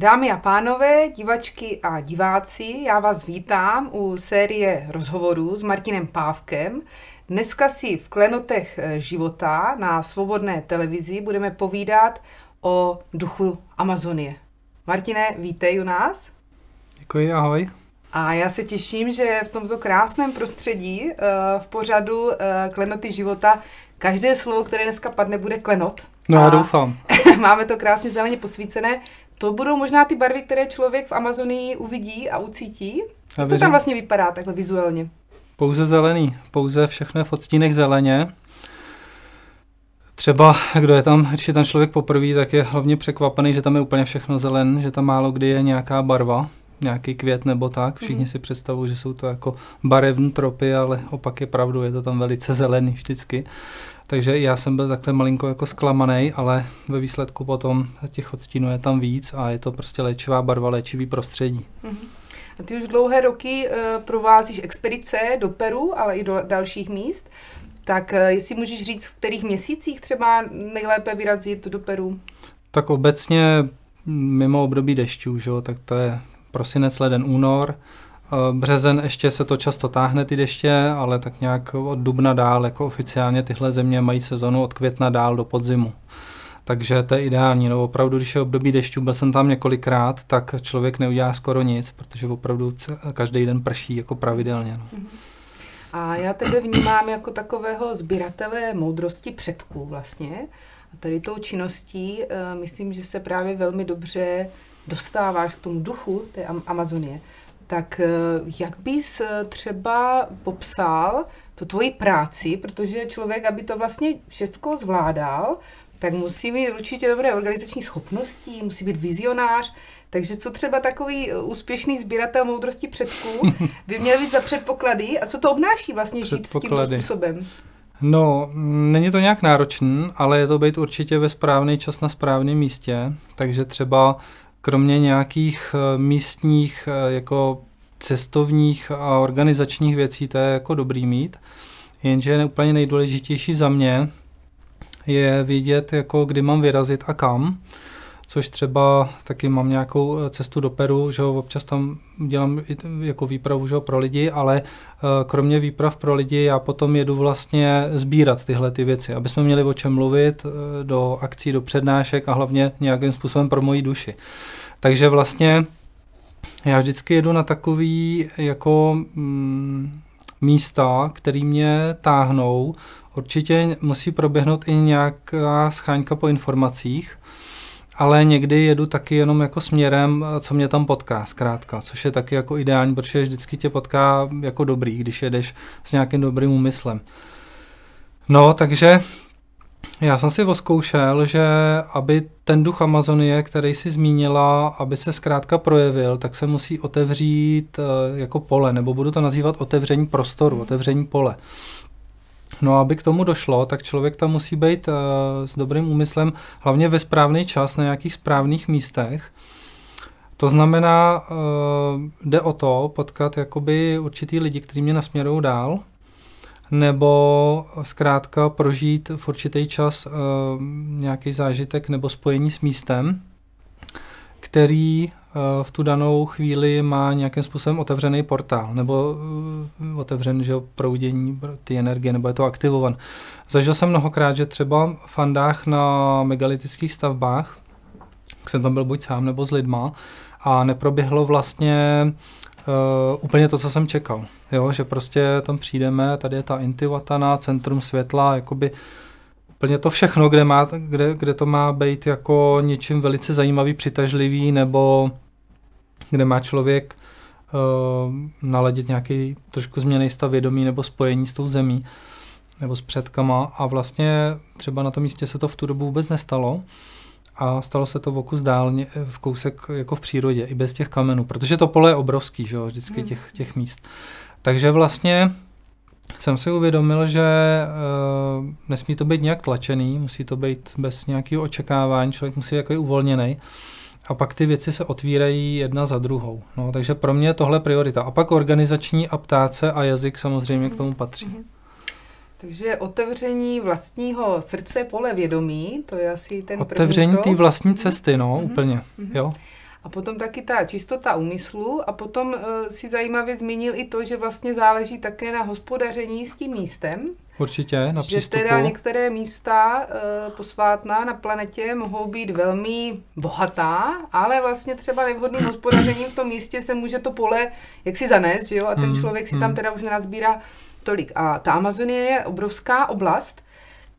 Dámy a pánové, divačky a diváci, já vás vítám u série rozhovorů s Martinem Pávkem. Dneska si v klenotech eh, života na svobodné televizi budeme povídat o duchu Amazonie. Martine, vítej u nás. Děkuji, ahoj. A já se těším, že v tomto krásném prostředí eh, v pořadu eh, Klenoty života každé slovo, které dneska padne, bude klenot. No, já doufám. máme to krásně zeleně posvícené. To budou možná ty barvy, které člověk v Amazonii uvidí a ucítí? Jak to tam vlastně vypadá takhle vizuálně? Pouze zelený, pouze všechno v odstínech zeleně. Třeba, kdo je tam, když je tam člověk poprvé, tak je hlavně překvapený, že tam je úplně všechno zelen, že tam málo kdy je nějaká barva, nějaký květ nebo tak. Všichni mm-hmm. si představují, že jsou to jako barevné tropy, ale opak je pravdu, je to tam velice zelený vždycky. Takže já jsem byl takhle malinko jako zklamaný, ale ve výsledku potom těch odstínů je tam víc a je to prostě léčivá barva, léčivý prostředí. Mm-hmm. A ty už dlouhé roky uh, provázíš expedice do Peru, ale i do dalších míst. Tak uh, jestli můžeš říct, v kterých měsících třeba nejlépe vyrazit do Peru? Tak obecně mimo období dešťů, že? tak to je prosinec, leden, únor. Eh, březen ještě se to často táhne ty deště, ale tak nějak od dubna dál, jako oficiálně tyhle země mají sezonu od května dál do podzimu. Takže to je ideální. No opravdu, když je období dešťů, byl jsem tam několikrát, tak člověk neudělá skoro nic, protože opravdu každý den prší jako pravidelně. No. Mhm. A já tebe vnímám jako takového sběratele moudrosti předků vlastně. A tady tou činností uh, myslím, že se právě velmi dobře dostáváš k tomu duchu té Amazonie. Tak uh, jak bys uh, třeba popsal tu tvoji práci, protože člověk, aby to vlastně všechno zvládal, tak musí mít určitě dobré organizační schopnosti, musí být vizionář. Takže co třeba takový uh, úspěšný sběratel moudrosti předků by měl být za předpoklady a co to obnáší vlastně žít s tímto způsobem? No, není to nějak náročný, ale je to být určitě ve správný čas na správném místě, takže třeba kromě nějakých uh, místních uh, jako cestovních a organizačních věcí, to je jako dobrý mít, jenže úplně nejdůležitější za mě je vědět, jako kdy mám vyrazit a kam, což třeba taky mám nějakou eh, cestu do Peru, že občas tam dělám jako výpravu že pro lidi, ale eh, kromě výprav pro lidi já potom jedu vlastně sbírat tyhle ty věci, aby jsme měli o čem mluvit eh, do akcí, do přednášek a hlavně nějakým způsobem pro moji duši. Takže vlastně já vždycky jedu na takový jako mm, místa, které mě táhnou, Určitě musí proběhnout i nějaká scháňka po informacích, ale někdy jedu taky jenom jako směrem, co mě tam potká, zkrátka, což je taky jako ideální, protože vždycky tě potká jako dobrý, když jedeš s nějakým dobrým úmyslem. No, takže já jsem si oskoušel, že aby ten duch Amazonie, který si zmínila, aby se zkrátka projevil, tak se musí otevřít eh, jako pole, nebo budu to nazývat otevření prostoru, otevření pole. No aby k tomu došlo, tak člověk tam musí být uh, s dobrým úmyslem, hlavně ve správný čas na nějakých správných místech. To znamená, uh, jde o to potkat jakoby určitý lidi, kteří mě nasměrují dál, nebo zkrátka prožít v určitý čas uh, nějaký zážitek nebo spojení s místem, který v tu danou chvíli má nějakým způsobem otevřený portál nebo eh, otevřen že proudění ty energie, nebo je to aktivovan. Zažil jsem mnohokrát, že třeba v fandách na megalitických stavbách, jsem tam byl buď sám nebo s lidma, a neproběhlo vlastně uh, úplně to, co jsem čekal. Jo, že prostě tam přijdeme, tady je ta Intivatana, centrum světla, jakoby úplně to všechno, kde, má, kde, kde to má být jako něčím velice zajímavý, přitažlivý, nebo kde má člověk uh, naladit nějaký trošku změný stav vědomí nebo spojení s tou zemí nebo s předkama a vlastně třeba na tom místě se to v tu dobu vůbec nestalo a stalo se to v oku zdálně, v kousek jako v přírodě, i bez těch kamenů, protože to pole je obrovský, že jo, vždycky hmm. těch, těch míst. Takže vlastně jsem si uvědomil, že uh, nesmí to být nějak tlačený, musí to být bez nějakého očekávání, člověk musí být jako uvolněný a pak ty věci se otvírají jedna za druhou. No, takže pro mě je tohle priorita. A pak organizační a ptáce a jazyk samozřejmě k tomu patří. Mm-hmm. Takže otevření vlastního srdce, pole vědomí, to je asi ten Otevření té vlastní cesty, no, mm-hmm. úplně, mm-hmm. jo. A potom taky ta čistota úmyslu a potom uh, si zajímavě zmínil i to, že vlastně záleží také na hospodaření s tím místem. Určitě, na Že teda některé místa uh, posvátná na planetě mohou být velmi bohatá, ale vlastně třeba nevhodným hospodařením v tom místě se může to pole jaksi zanést, že jo, a ten hmm, člověk si tam teda už nenazbírá tolik. A ta Amazonie je obrovská oblast,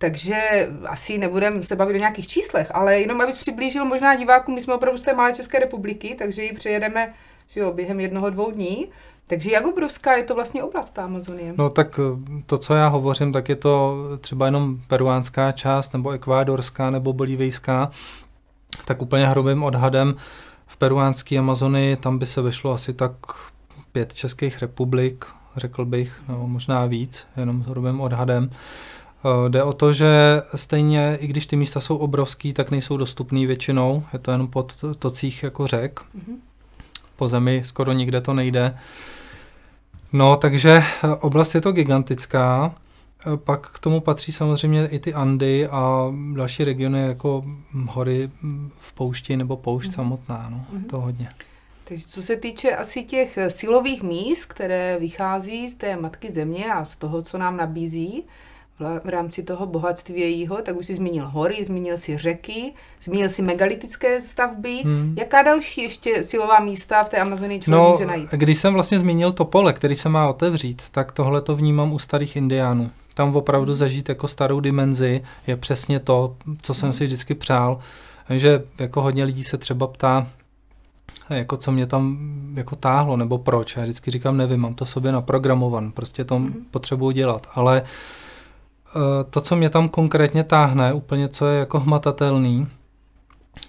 takže asi nebudeme se bavit o nějakých číslech, ale jenom abys přiblížil možná divákům, my jsme opravdu z té malé České republiky, takže ji přejedeme že jo, během jednoho, dvou dní. Takže jak obrovská je to vlastně oblast ta Amazonie? No tak eh, to, co já hovořím, tak je to třeba jenom peruánská část, nebo ekvádorská, nebo bolívejská. Tak úplně hrubým odhadem v peruánské Amazonii tam by se vešlo asi tak pět českých republik, řekl bych, no, možná víc, jenom hrubým odhadem. Eh, jde o to, že stejně, i když ty místa jsou obrovský, tak nejsou dostupný většinou. Je to jenom pod tocích jako řek. Mm-hmm. Po zemi skoro nikde to nejde. No, takže eh, oblast je to gigantická. Eh, pak k tomu patří samozřejmě i ty Andy a další regiony jako hory v poušti nebo poušť mm-hmm. samotná. No, mm-hmm. to hodně. Takže co se týče asi těch silových míst, které vychází z té matky země a z toho, co nám nabízí, v rámci toho bohatství jejího, tak už si zmínil hory, zmínil si řeky, zmínil si megalitické stavby. Hmm. Jaká další ještě silová místa v té Amazonii člověk no, může najít? Když jsem vlastně zmínil to pole, který se má otevřít, tak tohle to vnímám u starých indiánů. Tam opravdu zažít jako starou dimenzi je přesně to, co jsem hmm. si vždycky přál. Takže jako hodně lidí se třeba ptá, jako co mě tam jako táhlo, nebo proč. Já vždycky říkám, nevím, mám to sobě naprogramovan, prostě to hmm. potřebuji dělat. Ale uh, to, co mě tam konkrétně táhne, úplně co je jako hmatatelný,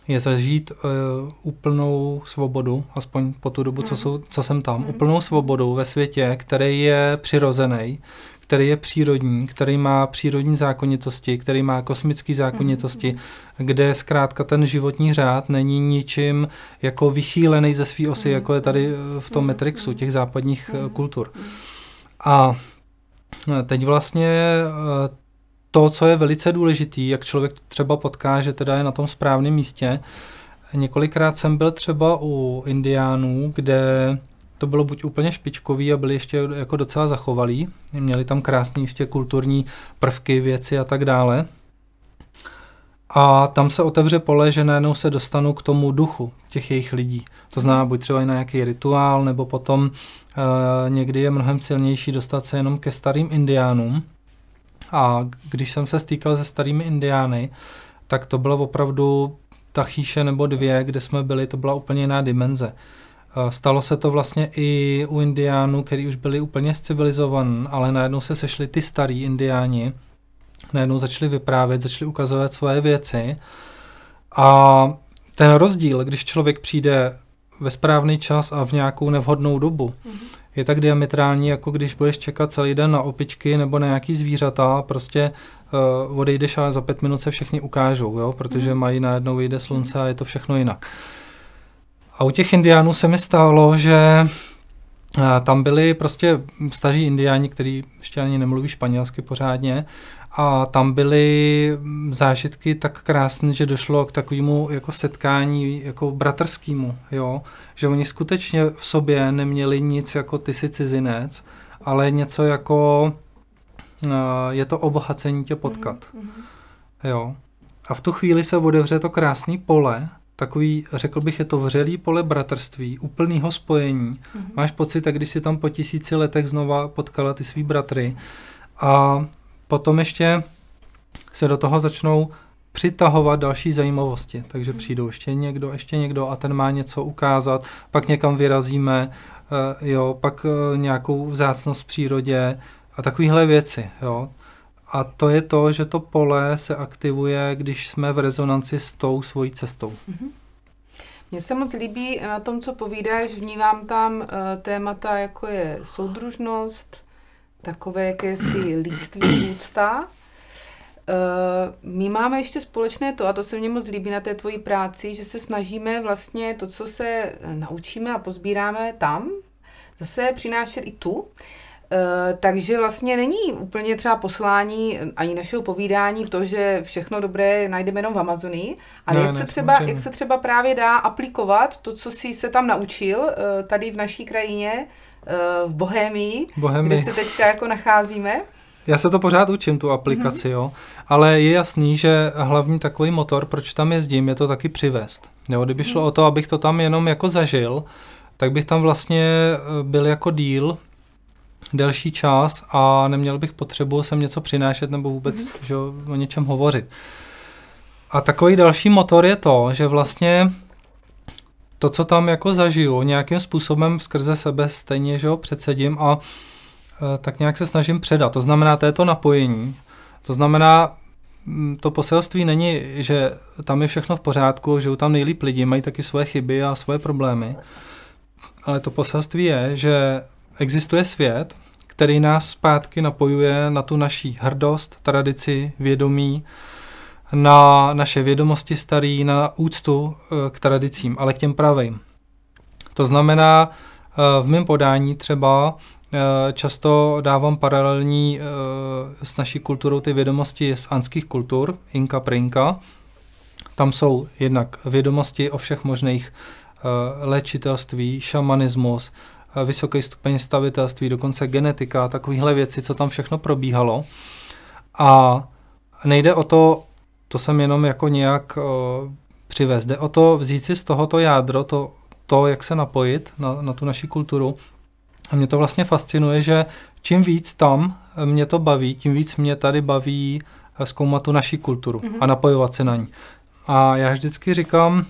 je zažít uh, úplnou svobodu, aspoň po tu dobu, co, mhm. jsou, co jsem tam, mm. úplnou svobodu ve světě, který je přirozený, který je přírodní, který má přírodní zákonitosti, který má kosmické zákonitosti, mm. kde zkrátka ten životní řád není ničím jako vychýlený ze své osy, jako je tady eh, v tom Matrixu těch západních mm. kultur. A Teď vlastně eh, to, co je velice důležitý, jak člověk třeba potká, že teda je na tom správném místě. Několikrát jsem byl třeba u indiánů, kde to bylo buď úplně špičkový a byli ještě jako docela zachovalí. Měli tam krásné ještě kulturní prvky, věci a tak dále. A tam se otevře pole, že najednou se dostanu k tomu duchu těch jejich lidí. To znamená buď třeba i na nějaký rituál, nebo potom někdy je mnohem silnější dostat se jenom ke starým indiánům. A když jsem se stýkal se starými indiány, tak to bylo opravdu ta chýše nebo dvě, kde jsme byli, to byla úplně jiná dimenze. Uh, stalo se to vlastně i u indiánů, kteří už byli úplně civilizovaní, ale najednou se sešli ty starý indiáni, najednou začali vyprávět, začali ukazovat svoje věci a ten rozdíl, když člověk přijde ve správný čas a v nějakou nevhodnou dobu, mm-hmm. je tak diametrální, jako když budeš čekat celý den na opičky nebo na nějaký zvířata, prostě uh, odejdeš a za pět minut se všichni ukážou, jo? protože mm-hmm. mají najednou vyjde slunce a je to všechno jinak. A u těch indiánů se mi stalo, že uh, tam byli prostě staří indiáni, kteří ještě ani nemluví španělsky pořádně a tam byly zážitky tak krásné, že došlo k takovému jako setkání jako bratrskému, jo, že oni skutečně v sobě neměli nic jako ty si cizinec, ale něco jako uh, je to obohacení tě potkat. Mm-hmm. Jo. A v tu chvíli se otevře to krásné pole, takový, řekl bych, je to vřelý pole bratrství, úplného spojení. Mm-hmm. Máš pocit, jak když si tam po tisíci letech znova potkala ty svý bratry. A potom ještě se do toho začnou přitahovat další zajímavosti. Takže hmm. přijdou ještě někdo, ještě někdo a ten má něco ukázat, pak někam vyrazíme, uh, jo, pak uh, nějakou vzácnost v přírodě a takovéhle věci, jo. A to je to, že to pole se aktivuje, když jsme v rezonanci s tou svojí cestou. Mm-hmm. Mně se moc líbí na tom, co povídáš, vnímám tam uh, témata, jako je soudružnost, takové jakési lidství, úcta. Eh, my máme ještě společné to, a to se mně moc líbí na té tvojí práci, že se snažíme vlastně to, co se naučíme a pozbíráme tam, zase přinášet i tu. Uh, takže vlastně není úplně třeba poslání ani našeho povídání to, že všechno dobré najdeme jenom v Amazonii, ale ne, jak, ne, se třeba, jak se třeba právě dá aplikovat to, co si se tam naučil uh, tady v naší krajině, v Bohémii, Bohemii. kde se teďka jako nacházíme. Já se to pořád učím, tu aplikaci, mm-hmm. jo. Ale je jasný, že hlavní takový motor, proč tam jezdím, je to taky přivést. Jo, kdyby šlo mm. o to, abych to tam jenom jako zažil, tak bych tam vlastně byl jako díl, delší čas a neměl bych potřebu sem něco přinášet nebo vůbec mm-hmm. že, o něčem hovořit. A takový další motor je to, že vlastně to, co tam jako zažiju, nějakým způsobem skrze sebe stejně, že ho předsedím a e, tak nějak se snažím předat. To znamená, to je to napojení. To znamená, to poselství není, že tam je všechno v pořádku, že tam nejlíp lidi, mají taky svoje chyby a svoje problémy, ale to poselství je, že existuje svět, který nás zpátky napojuje na tu naší hrdost, tradici, vědomí, na naše vědomosti starý, na úctu eh, k tradicím, ale k těm pravým. To znamená, eh, v mém podání třeba eh, často dávám paralelní s naší kulturou ty vědomosti z anských kultur, Inka, Prinka. Tam jsou jednak vědomosti o všech možných léčitelství, šamanismus, vysoký stupeň stavitelství, dokonce genetika, takovéhle věci, co tam všechno probíhalo. A nejde o to, to jsem jenom jako nějak uh, přivez. Jde o to vzít si z tohoto jádro, to, to jak se napojit na, na tu naši kulturu. A mě to vlastně fascinuje, že čím víc tam mě to baví, tím víc mě tady baví zkoumat tu naši kulturu mm-hmm. a napojovat se na ní. A já vždycky říkám,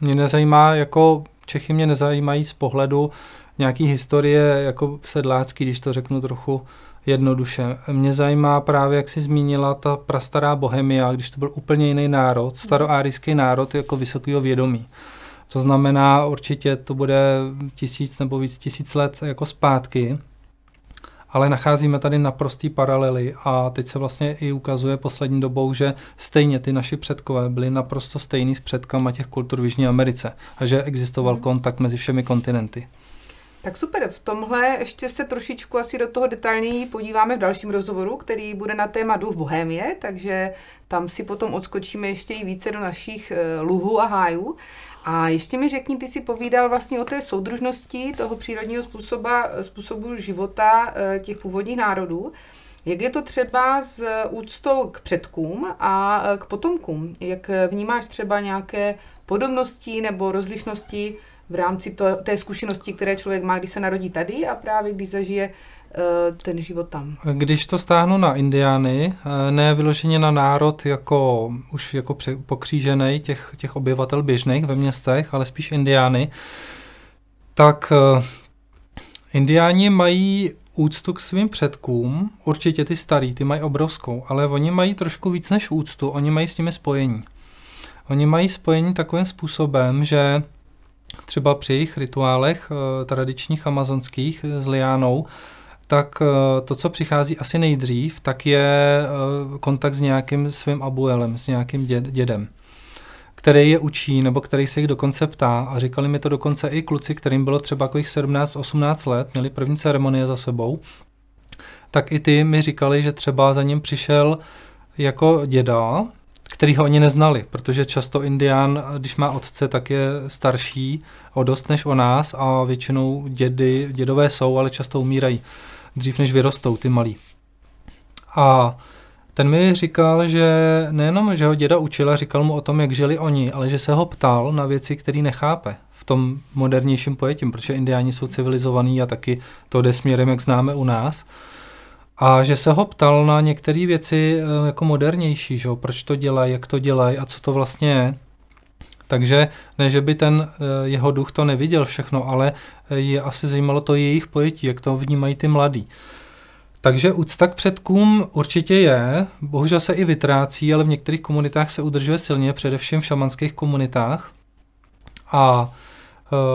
mě nezajímá, jako Čechy mě nezajímají z pohledu nějaký historie jako sedlácký, když to řeknu trochu jednoduše. Mě zajímá právě, jak jsi zmínila, ta prastará Bohemia, když to byl úplně jiný národ, staroárijský národ jako vysokého vědomí. To znamená, určitě to bude tisíc nebo víc tisíc let jako zpátky, ale nacházíme tady naprostý paralely a teď se vlastně i ukazuje poslední dobou, že stejně ty naši předkové byli naprosto stejný s předkama těch kultur v Jižní Americe a že existoval mhm. kontakt mezi všemi kontinenty. Tak super, v tomhle ještě se trošičku asi do toho detailněji podíváme v dalším rozhovoru, který bude na téma duch Bohémie, takže tam si potom odskočíme ještě i více do našich eh, luhů a hájů. A ještě mi řekni, ty si povídal vlastně o té soudružnosti toho přírodního způsoba, způsobu života eh, těch původních národů. Jak je to třeba s úctou k předkům a eh, k potomkům? Jak vnímáš třeba nějaké podobnosti nebo rozlišnosti v rámci to, té zkušenosti, které člověk má, když se narodí tady a právě když zažije uh, ten život tam. Když to stáhnu na Indiány, eh, ne vyloženě na národ jako už jako pokřížený těch, těch obyvatel běžných ve městech, ale spíš Indiány, tak uh, Indiáni mají úctu k svým předkům, určitě ty starý, ty mají obrovskou, ale oni mají trošku víc než úctu, oni mají s nimi spojení. Oni mají spojení takovým způsobem, že třeba při jejich rituálech eh, tradičních amazonských s liánou, tak eh, to, co přichází asi nejdřív, tak je eh, kontakt s nějakým svým abuelem, s nějakým dědem, který je učí, nebo který se jich dokonce ptá. A říkali mi to dokonce i kluci, kterým bylo třeba jako 17-18 let, měli první ceremonie za sebou, tak i ty mi říkali, že třeba za ním přišel jako děda, který ho oni neznali, protože často Indián, když má otce, tak je starší o dost než o nás a většinou dědy, dědové jsou, ale často umírají dřív než vyrostou ty malí. A ten mi říkal, že nejenom, že ho děda učila, říkal mu o tom, jak žili oni, ale že se ho ptal na věci, které nechápe v tom modernějším pojetím, protože indiáni jsou civilizovaní a taky to jde směrem, jak známe u nás. A že se ho ptal na některé věci eh, jako modernější, že? proč to dělají, jak to dělají a co to vlastně je. Takže ne, že by ten eh, jeho duch to neviděl všechno, ale eh, je asi zajímalo to jejich pojetí, jak to vnímají ty mladí. Takže úcta k předkům určitě je, bohužel se i vytrácí, ale v některých komunitách se udržuje silně, především v šamanských komunitách. A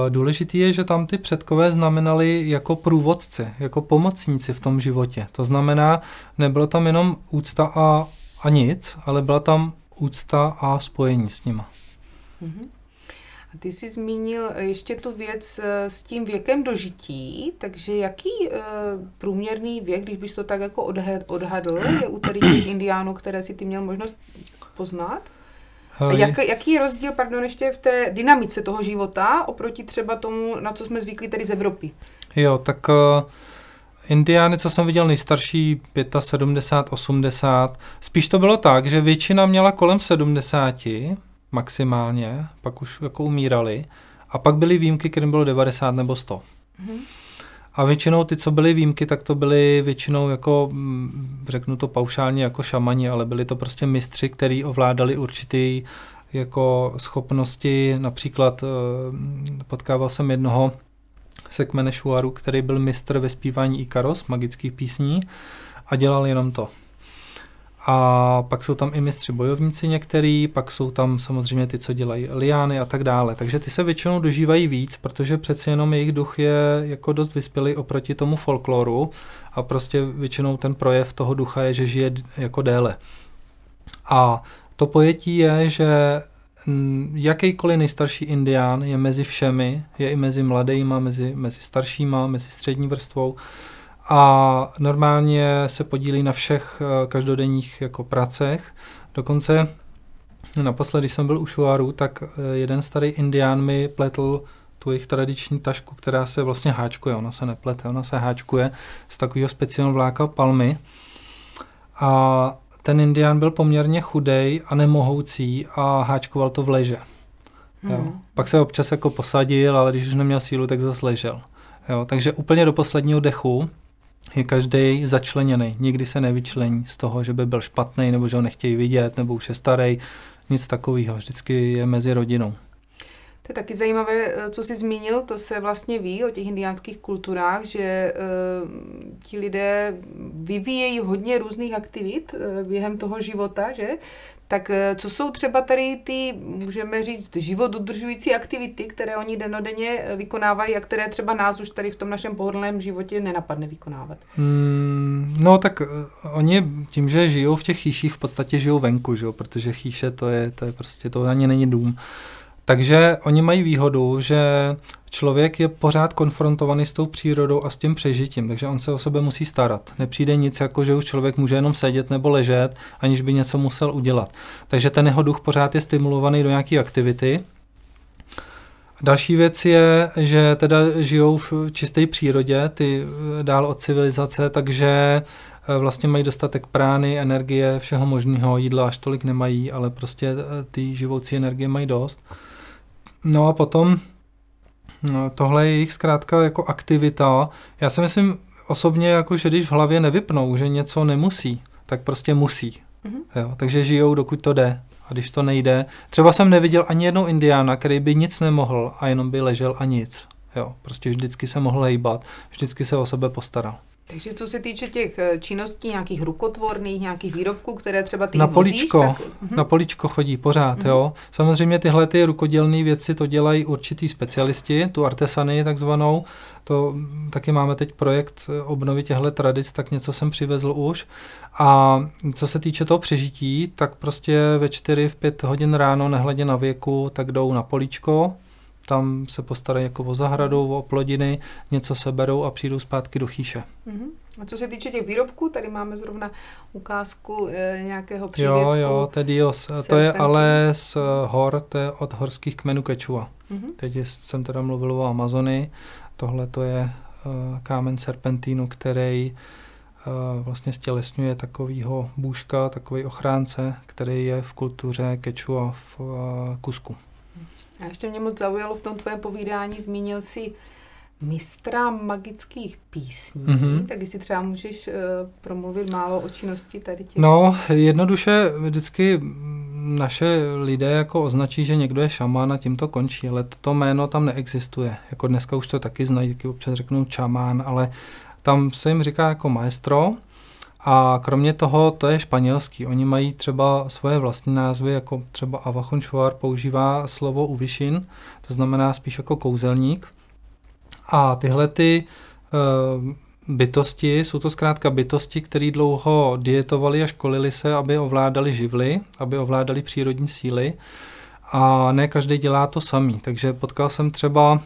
důležitý je, že tam ty předkové znamenali jako průvodci, jako pomocníci v tom životě. To znamená, nebylo tam jenom úcta a, a nic, ale byla tam úcta a spojení s nima. Mm-hmm. A ty jsi zmínil ještě tu věc eh, s tím věkem dožití, takže jaký uh, průměrný věk, když bys to tak jako odhadl, je u tady těch indiánů, které si ty měl možnost poznat? Jak, jaký je rozdíl, pardon, ještě v té dynamice toho života oproti třeba tomu, na co jsme zvyklí tady z Evropy? Jo, tak uh, Indiány, co jsem viděl nejstarší, 75, 80, spíš to bylo tak, že většina měla kolem 70 maximálně, pak už jako umírali, a pak byly výjimky, kterým bylo 90 nebo 100. Mm-hmm. A většinou ty, co byly výjimky, tak to byly většinou jako, mm, řeknu to paušálně, jako šamani, ale byli to prostě mistři, kteří ovládali určitý jako schopnosti. Například eh, potkával jsem jednoho se Šuaru, který byl mistr ve zpívání Ikaros, magických písní a dělal jenom to. A pak jsou tam i mistři bojovníci některý, pak jsou tam samozřejmě ty, co dělají liány a tak dále. Takže ty se většinou dožívají víc, protože přeci jenom jejich duch je jako dost vyspělý oproti tomu folkloru a prostě většinou ten projev toho ducha je, že žije jako déle. A to pojetí je, že jakýkoliv nejstarší indián je mezi všemi, je i mezi mladýma, mezi, mezi staršíma, mezi střední vrstvou a normálně se podílí na všech eh, každodenních jako pracech. Dokonce naposledy, když jsem byl u Šuaru, tak eh, jeden starý indián mi pletl tu jejich tradiční tašku, která se vlastně háčkuje, ona se neplete, ona se háčkuje z takového speciálního vláka palmy. A ten indián byl poměrně chudej a nemohoucí a háčkoval to v leže. Jo. Hmm. Pak se občas jako posadil, ale když už neměl sílu, tak zase ležel. Jo. Takže úplně do posledního dechu je každý začleněný. Nikdy se nevyčlení z toho, že by byl špatný, nebo že ho nechtějí vidět, nebo už je starý. Nic takového. Vždycky je mezi rodinou. To je taky zajímavé, eh, co jsi zmínil, to se vlastně ví o těch indiánských kulturách, že uh, ti lidé vyvíjejí hodně různých aktivit uh, během toho života, že? Tak uh, co jsou třeba tady ty, můžeme říct, život udržující aktivity, které oni denodenně vykonávají a které třeba nás už tady v tom našem pohodlném životě nenapadne vykonávat? Mm, no tak uh, oni tím, že žijou v těch chýších, v podstatě žijou venku, že? protože chýše to je, to je prostě, to ani není dům. Takže oni mají výhodu, že člověk je pořád konfrontovaný s tou přírodou a s tím přežitím, takže on se o sebe musí starat. Nepřijde nic jako, že už člověk může jenom sedět nebo ležet, aniž by něco musel udělat. Takže ten jeho duch pořád je stimulovaný do nějaké aktivity. Další věc je, že teda žijou v čisté přírodě, ty eh, dál od civilizace, takže eh, vlastně mají dostatek prány, energie, všeho možného, jídla až tolik nemají, ale prostě eh, ty živoucí energie mají dost. No a potom no, tohle je jejich zkrátka jako aktivita. Já si myslím osobně, jako, že když v hlavě nevypnou, že něco nemusí, tak prostě musí. Mm-hmm. Jo, takže žijou, dokud to jde. A když to nejde, třeba jsem neviděl ani jednou indiána, který by nic nemohl a jenom by ležel a nic. Jo, prostě vždycky se mohl hejbat, vždycky se o sebe postaral. Takže co se týče těch eh, činností nějakých rukotvorných, nějakých výrobků, které třeba ty na políčko, vozíš, tak... Mhm. Na políčko chodí pořád, mm-hmm. jo. Samozřejmě tyhle ty rukodělné věci to dělají určitý specialisti, tu artesany takzvanou. To taky máme teď projekt eh, obnovy těchto tradic, tak něco jsem přivezl už. A co se týče toho přežití, tak prostě ve 4, v 5 hodin ráno, nehledě na věku, tak jdou na políčko, tam se postarají jako o zahradu, o plodiny, něco se berou a přijdou zpátky do chýše. Uh-huh. A co se týče těch výrobků, tady máme zrovna ukázku e, nějakého přívěsku. Jo, jo, Tedios. To je ale z hor, to je od horských kmenů Kečua. Uh-huh. Teď jsem teda mluvil o Amazony. Tohle to je uh, kámen serpentínu, který uh, vlastně stělesňuje takovýho bůžka, takový ochránce, který je v kultuře Kečua v uh, Kusku. A ještě mě moc zaujalo v tom tvém povídání, zmínil si mistra magických písní, mm-hmm. tak jestli třeba můžeš uh, promluvit málo o činnosti tady těch. No, jednoduše vždycky naše lidé jako označí, že někdo je šamán a tím to končí, ale to jméno tam neexistuje. Jako dneska už to taky znají, taky občas řeknou čamán, ale tam se jim říká jako maestro, a kromě toho, to je španělský. Oni mají třeba svoje vlastní názvy, jako třeba Avachon Shuar používá slovo uvišin, to znamená spíš jako kouzelník. A tyhle ty uh, bytosti, jsou to zkrátka bytosti, které dlouho dietovali a školili se, aby ovládali živly, aby ovládali přírodní síly. a ne každý dělá to samý. Takže potkal jsem třeba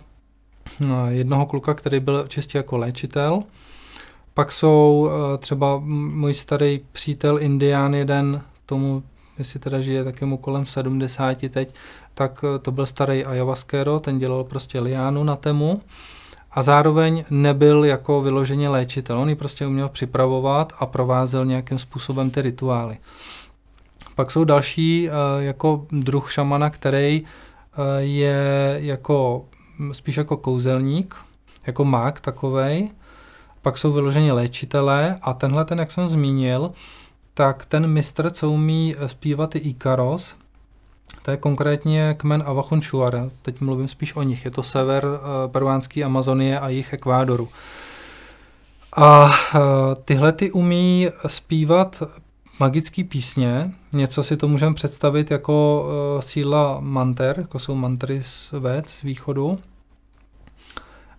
no, jednoho kluka, který byl čistě jako léčitel. Pak jsou eh, třeba můj starý přítel Indián jeden, tomu, jestli teda žije takému kolem 70 teď, tak eh, to byl starý ayahuasquero, ten dělal prostě liánu na tému a zároveň nebyl jako vyloženě léčitel. On ji prostě uměl připravovat a provázel nějakým způsobem ty rituály. Pak jsou další uh, jako druh šamana, který je jako spíš jako kouzelník, jako mák takovej. Pak jsou vyloženě léčitelé a tenhle ten, jak jsem zmínil, tak ten mistr, co umí zpívat i Ikaros, to je konkrétně kmen Avachonchuar. Teď mluvím spíš o nich. Je to sever uh, peruánský Amazonie a jich Ekvádoru. A uh, tyhle ty umí zpívat magické písně. Něco si to můžeme představit jako uh, síla manter, jako jsou mantry z z východu.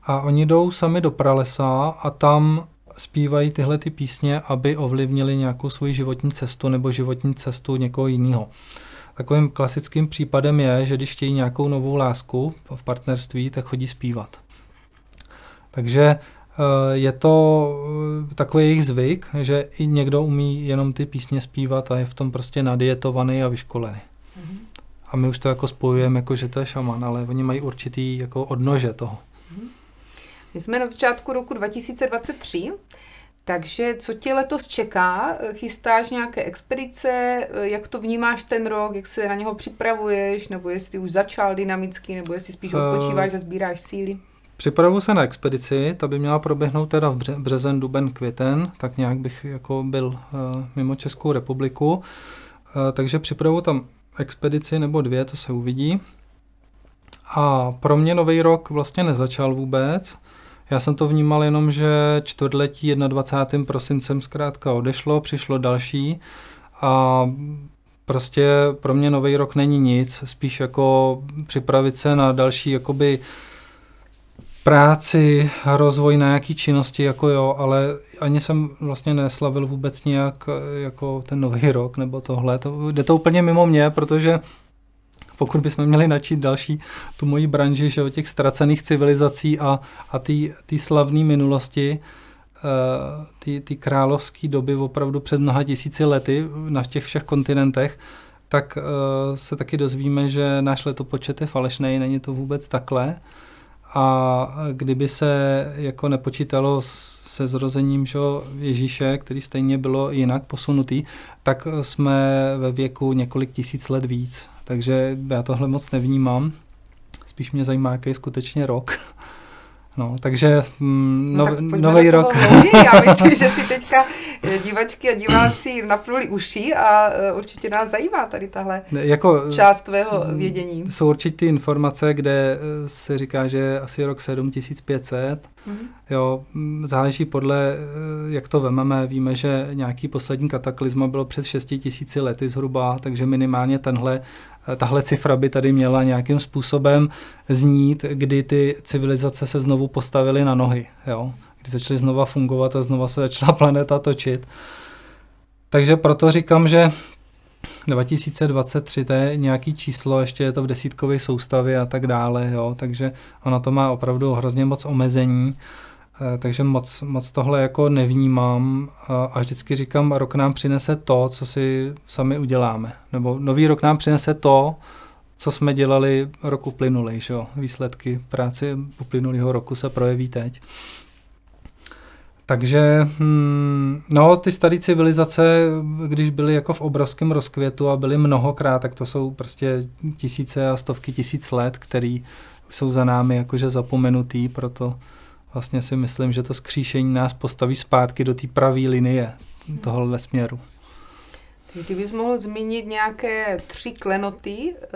A oni jdou sami do pralesa a tam zpívají tyhle ty písně, aby ovlivnili nějakou svoji životní cestu nebo životní cestu někoho jiného. Takovým klasickým případem je, že když chtějí nějakou novou lásku v partnerství, tak chodí zpívat. Takže eh, je to eh, takový jejich zvyk, že i někdo umí jenom ty písně zpívat a je v tom prostě nadietovaný a vyškolený. Mm-hmm. A my už to jako spojujeme, jako že to je šaman, ale oni mají určitý jako odnože toho. Mm-hmm. My jsme na začátku roku 2023 takže co tě letos čeká? Chystáš nějaké expedice? Jak to vnímáš ten rok? Jak se na něho připravuješ? Nebo jestli už začal dynamicky? Nebo jestli spíš eh, odpočíváš a sbíráš síly? Připravuji se na expedici, ta by měla proběhnout teda v březen, duben, květen, tak nějak bych jako byl uh, mimo Českou republiku. Uh, takže připravuji tam expedici nebo dvě, to se uvidí. A pro mě nový rok vlastně nezačal vůbec. Já jsem to vnímal jenom, že čtvrtletí 21. prosincem zkrátka odešlo, přišlo další a prostě pro mě nový rok není nic, spíš jako připravit se na další jakoby práci, rozvoj na nějaký činnosti, jako jo, ale ani jsem vlastně neslavil vůbec nějak jako ten nový rok nebo tohle. To, jde to úplně mimo mě, protože pokud bychom měli načít další tu moji branži, že o těch ztracených civilizací a, a té slavné minulosti, ty, ty královské doby opravdu před mnoha tisíci lety na těch všech kontinentech, tak uh, se taky dozvíme, že náš letopočet je falešný, není to vůbec takhle. A kdyby se jako nepočítalo se zrozením že Ježíše, který stejně bylo jinak posunutý, tak jsme ve věku několik tisíc let víc. Takže já tohle moc nevnímám. Spíš mě zajímá, jaký je skutečně rok. No, takže mm, no, tak nový rok. Já myslím, že si teďka divačky a diváci napnuli uši a eh, určitě nás zajímá tady tahle jako, část tvého mm, vědění. Jsou určitě informace, kde eh, se říká, že asi rok 7500. Mm-hmm. Jo, mm, záleží podle, jak to vememe. Víme, že nějaký poslední kataklizma bylo před 6000 lety zhruba, takže minimálně tenhle tahle cifra by tady měla nějakým způsobem znít, kdy ty civilizace se znovu postavily na nohy, jo? Kdy začaly znova fungovat a znova se začala planeta točit. Takže proto říkám, že 2023 to je nějaký číslo, ještě je to v desítkových soustavě a tak dále, jo? takže ono to má opravdu hrozně moc omezení. Eh, takže moc, moc tohle jako nevnímám a vždycky říkám, rok nám přinese to, co si sami uděláme. Nebo nový rok nám přinese to, co jsme dělali roku plynulý, že jo? Výsledky práce uplynulého roku se projeví teď. Takže, hmm, no, ty staré civilizace, když byly jako v obrovském rozkvětu a byly mnohokrát, tak to jsou prostě tisíce a stovky tisíc let, který jsou za námi jakože zapomenutý, proto vlastně si myslím, že to skříšení nás postaví zpátky do té pravé linie tohohle směru. Ty bys mohl zmínit nějaké tři klenoty eh,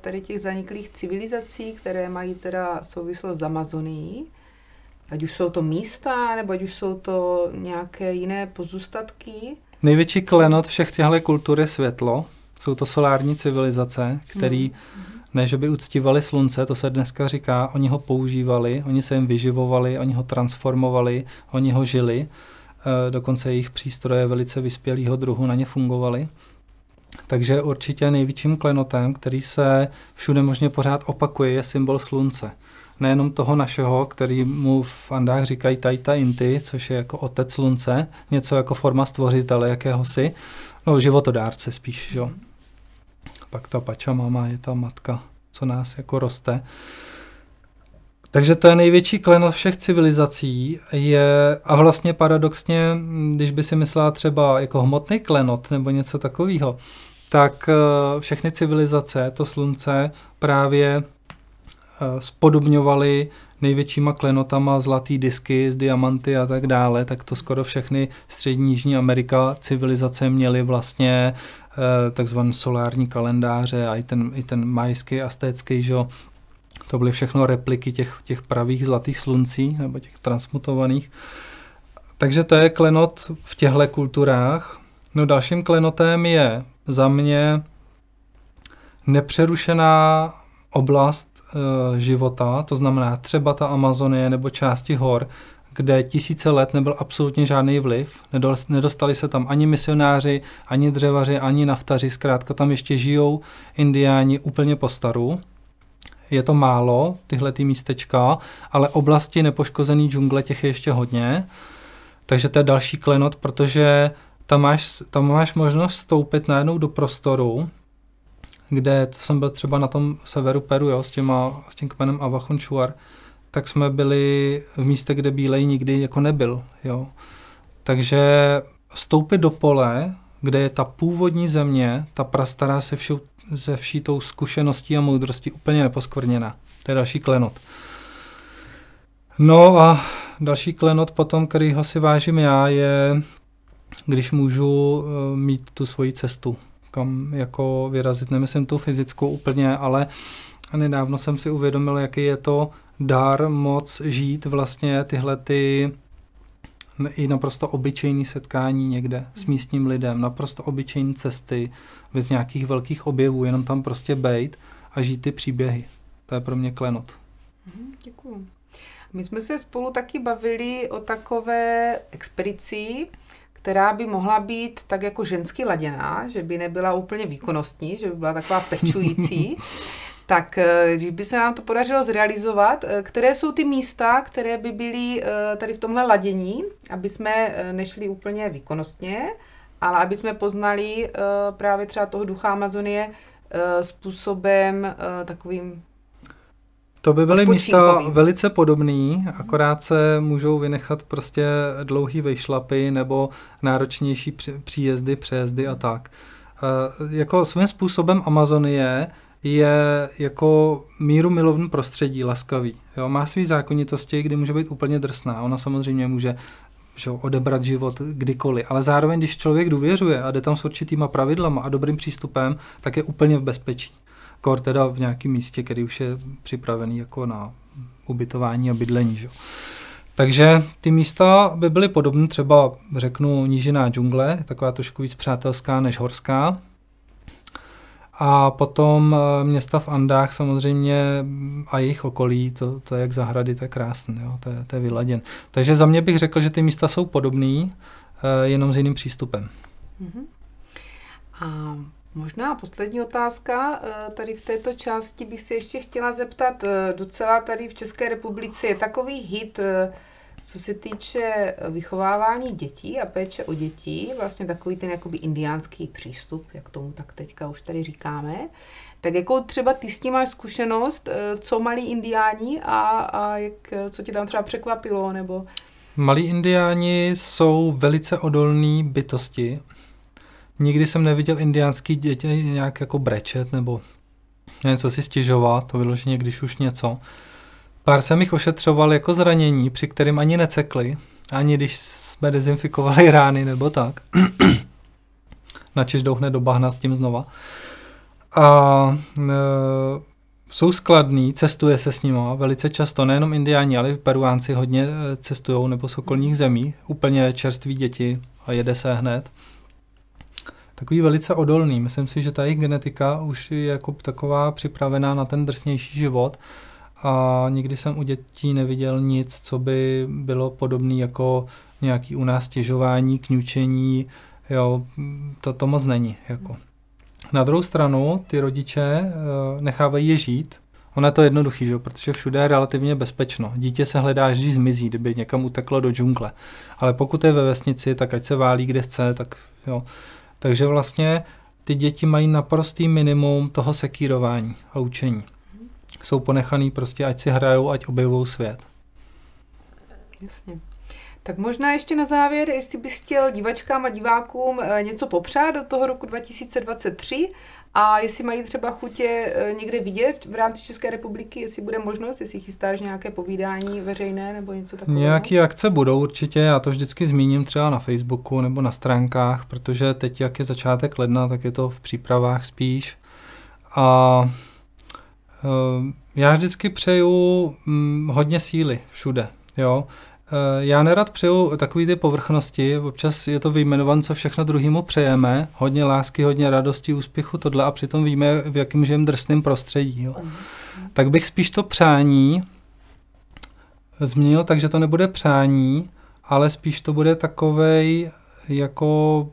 tady těch zaniklých civilizací, které mají teda souvislost s Amazonií. Ať už jsou to místa, nebo ať už jsou to nějaké jiné pozůstatky. Největší klenot všech těchto kultur je světlo. Jsou to solární civilizace, který mm ne, že by uctívali slunce, to se dneska říká, oni ho používali, oni se jim vyživovali, oni ho transformovali, oni ho žili, e, dokonce jejich přístroje velice vyspělého druhu na ně fungovaly. Takže určitě největším klenotem, který se všude možně pořád opakuje, je symbol slunce. Nejenom toho našeho, který mu v Andách říkají Taita Inti, což je jako otec slunce, něco jako forma stvořitele jakéhosi, no životodárce spíš, jo. Pak ta Pačamama je ta matka, co nás jako roste. Takže to je největší klenot všech civilizací je, a vlastně paradoxně, když by si myslela třeba jako hmotný klenot nebo něco takového, tak eh, všechny civilizace, to slunce právě eh, spodobňovaly největšíma klenotama zlatý disky z diamanty a tak dále, tak to skoro všechny střední Jižní Amerika civilizace měly vlastně eh, takzvané solární kalendáře a i ten, i ten majský, astécký, že to byly všechno repliky těch, těch pravých zlatých sluncí nebo těch transmutovaných. Takže to je klenot v těchto kulturách. No dalším klenotem je za mě nepřerušená oblast života, to znamená třeba ta Amazonie nebo části hor, kde tisíce let nebyl absolutně žádný vliv, nedostali se tam ani misionáři, ani dřevaři, ani naftaři, zkrátka tam ještě žijou indiáni úplně po staru je to málo, tyhle ty místečka, ale oblasti nepoškozený džungle těch je ještě hodně. Takže to je další klenot, protože tam máš, tam máš možnost vstoupit najednou do prostoru, kde to jsem byl třeba na tom severu Peru, jo, s, těma, s tím kmenem Avachunchuar, tak jsme byli v místě, kde bílej nikdy jako nebyl. Jo. Takže vstoupit do pole, kde je ta původní země, ta prastará se všou se vší tou zkušeností a moudrostí úplně neposkvrněná. To je další klenot. No a další klenot potom, ho si vážím já, je, když můžu eh, mít tu svoji cestu, kam jako vyrazit. Nemyslím tu fyzickou úplně, ale nedávno jsem si uvědomil, jaký je to dar moc žít vlastně tyhle ty i naprosto obyčejný setkání někde s místním lidem, naprosto obyčejné cesty, bez nějakých velkých objevů, jenom tam prostě bejt a žít ty příběhy. To je pro mě klenot. Mhm, děkuju. My jsme se spolu taky bavili o takové expedici, která by mohla být tak jako žensky laděná, že by nebyla úplně výkonnostní, že by byla taková pečující. Tak eh, když by se nám to podařilo zrealizovat, eh, které jsou ty místa, které by byly eh, tady v tomhle ladění, aby jsme nešli úplně výkonnostně, ale aby jsme poznali právě třeba toho ducha Amazonie způsobem takovým to by byly místa velice podobný, akorát se můžou vynechat prostě dlouhý vejšlapy nebo náročnější příjezdy, přejezdy a tak. Jako svým způsobem Amazonie je jako míru milovný prostředí, laskavý. Jo? Má svý zákonitosti, kdy může být úplně drsná. Ona samozřejmě může že, odebrat život kdykoliv. Ale zároveň, když člověk důvěřuje a jde tam s určitýma pravidlama a dobrým přístupem, tak je úplně v bezpečí. Kor teda v nějakém místě, který už je připravený jako na ubytování a bydlení. Že? Takže ty místa by byly podobné, třeba řeknu nížiná džungle, taková trošku víc přátelská než horská, a potom eh, města v Andách samozřejmě a jejich okolí, to, to je jak zahrady, to je krásné, to, je, to je vyladěn. Takže za mě bych řekl, že ty místa jsou podobný, eh, jenom s jiným přístupem. Uh-huh. A možná poslední otázka. Eh, tady v této části bych se ještě chtěla zeptat. Docela tady v České republice je takový hit co se týče eh, vychovávání dětí a péče o děti, vlastně takový ten jakoby indiánský přístup, jak tomu tak teďka už tady říkáme, tak jako třeba ty s tím máš zkušenost, eh, co malí indiáni a, a jak, eh, co tě tam třeba překvapilo, nebo... Malí indiáni jsou velice odolní bytosti. Nikdy jsem neviděl indiánský děti nějak jako brečet nebo něco si stěžovat, to vyloženě když už něco. Pár jsem jich ošetřoval jako zranění, při kterým ani necekli, ani když jsme dezinfikovali rány nebo tak. Načež jdou hned do bahna s tím znova. A e, jsou skladný, cestuje se s nimi velice často, nejenom indiáni, ale peruánci hodně e, cestují nebo z okolních zemí, úplně čerství děti a jede se hned. Takový velice odolný. Myslím si, že ta jejich genetika už je jako taková připravená na ten drsnější život a nikdy jsem u dětí neviděl nic, co by bylo podobné jako nějaký u nás těžování, kňučení, jo, to, to moc není. Jako. Na druhou stranu ty rodiče uh, nechávají je žít. Ono je to jednoduchý, že? protože všude je relativně bezpečno. Dítě se hledá, až když zmizí, kdyby někam uteklo do džungle. Ale pokud je ve vesnici, tak ať se válí, kde chce, tak jo. Takže vlastně ty děti mají naprostý minimum toho sekírování a učení. Jsou ponechaný prostě, ať si hrajou, ať objevují svět. Jasně. Tak možná ještě na závěr, jestli bys chtěl divačkám a divákům eh, něco popřát do toho roku 2023 a jestli mají třeba chutě eh, někde vidět v rámci České republiky, jestli bude možnost, jestli chystáš nějaké povídání veřejné nebo něco takového. Nějaké akce budou určitě, já to vždycky zmíním třeba na Facebooku nebo na stránkách, protože teď, jak je začátek ledna, tak je to v přípravách spíš. A eh, já vždycky přeju hm, hodně síly všude, jo. Eh, já nerad přeju takový ty povrchnosti, občas je to vyjmenovan, co všechno druhýmu přejeme, hodně lásky, hodně radosti, úspěchu, tohle a přitom víme, v jakém žijeme drsném prostředí. Jo. Tak bych spíš to přání změnil tak, že to nebude přání, ale spíš to bude takovej jako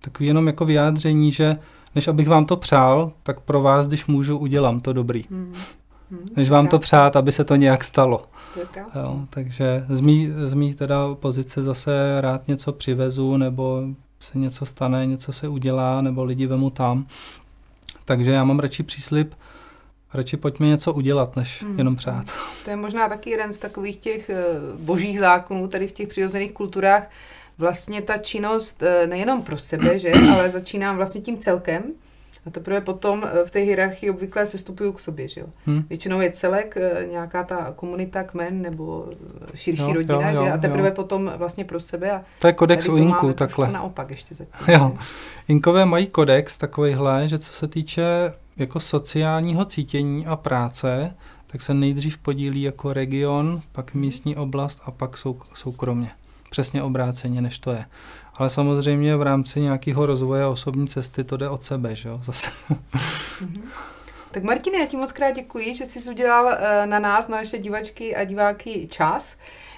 takový jenom jako vyjádření, že než abych vám to přál, tak pro vás, když můžu, udělám to dobrý. Hmm. Hmm, než vám to přát, aby se to nějak stalo. To jo, takže z mý, z mý teda pozice zase rád něco přivezu, nebo se něco stane, něco se udělá, nebo lidi vemu tam. Takže já mám radši příslip, radši pojďme něco udělat, než hmm. jenom přát. To je možná taky jeden z takových těch eh, božích zákonů tady v těch přirozených kulturách. Vlastně ta činnost eh, nejenom pro sebe, že, ale začínám vlastně tím celkem, a teprve potom eh, v té hierarchii obvykle se stupují k sobě, že jo. Hmm. Většinou je celek, eh, nějaká ta komunita, kmen nebo eh, širší jo, rodina, jo, jo, že? A teprve jo. potom vlastně pro sebe. A to je kodex u Inku, takhle. naopak ještě zatím. Jo. Inkové mají kodex takovýhle, že co se týče jako sociálního cítění a práce, tak se nejdřív podílí jako region, pak místní oblast a pak sou, soukromě. Přesně obráceně, než to je. Ale samozřejmě v rámci nějakého rozvoje osobní cesty to jde od sebe, že jo, zase. Mm-hmm. Tak Martine, já ti moc krát děkuji, že jsi udělal eh, na nás, na naše divačky a diváky čas,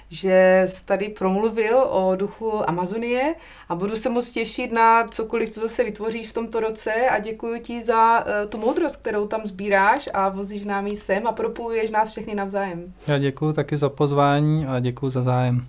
že jsi tady promluvil o duchu Amazonie a budu se moc těšit na cokoliv, co zase vytvoříš v tomto roce a děkuji ti za uh, tu moudrost, kterou tam sbíráš a vozíš námi sem a propojuješ nás všechny navzájem. Já děkuji taky za pozvání a děkuji za zájem.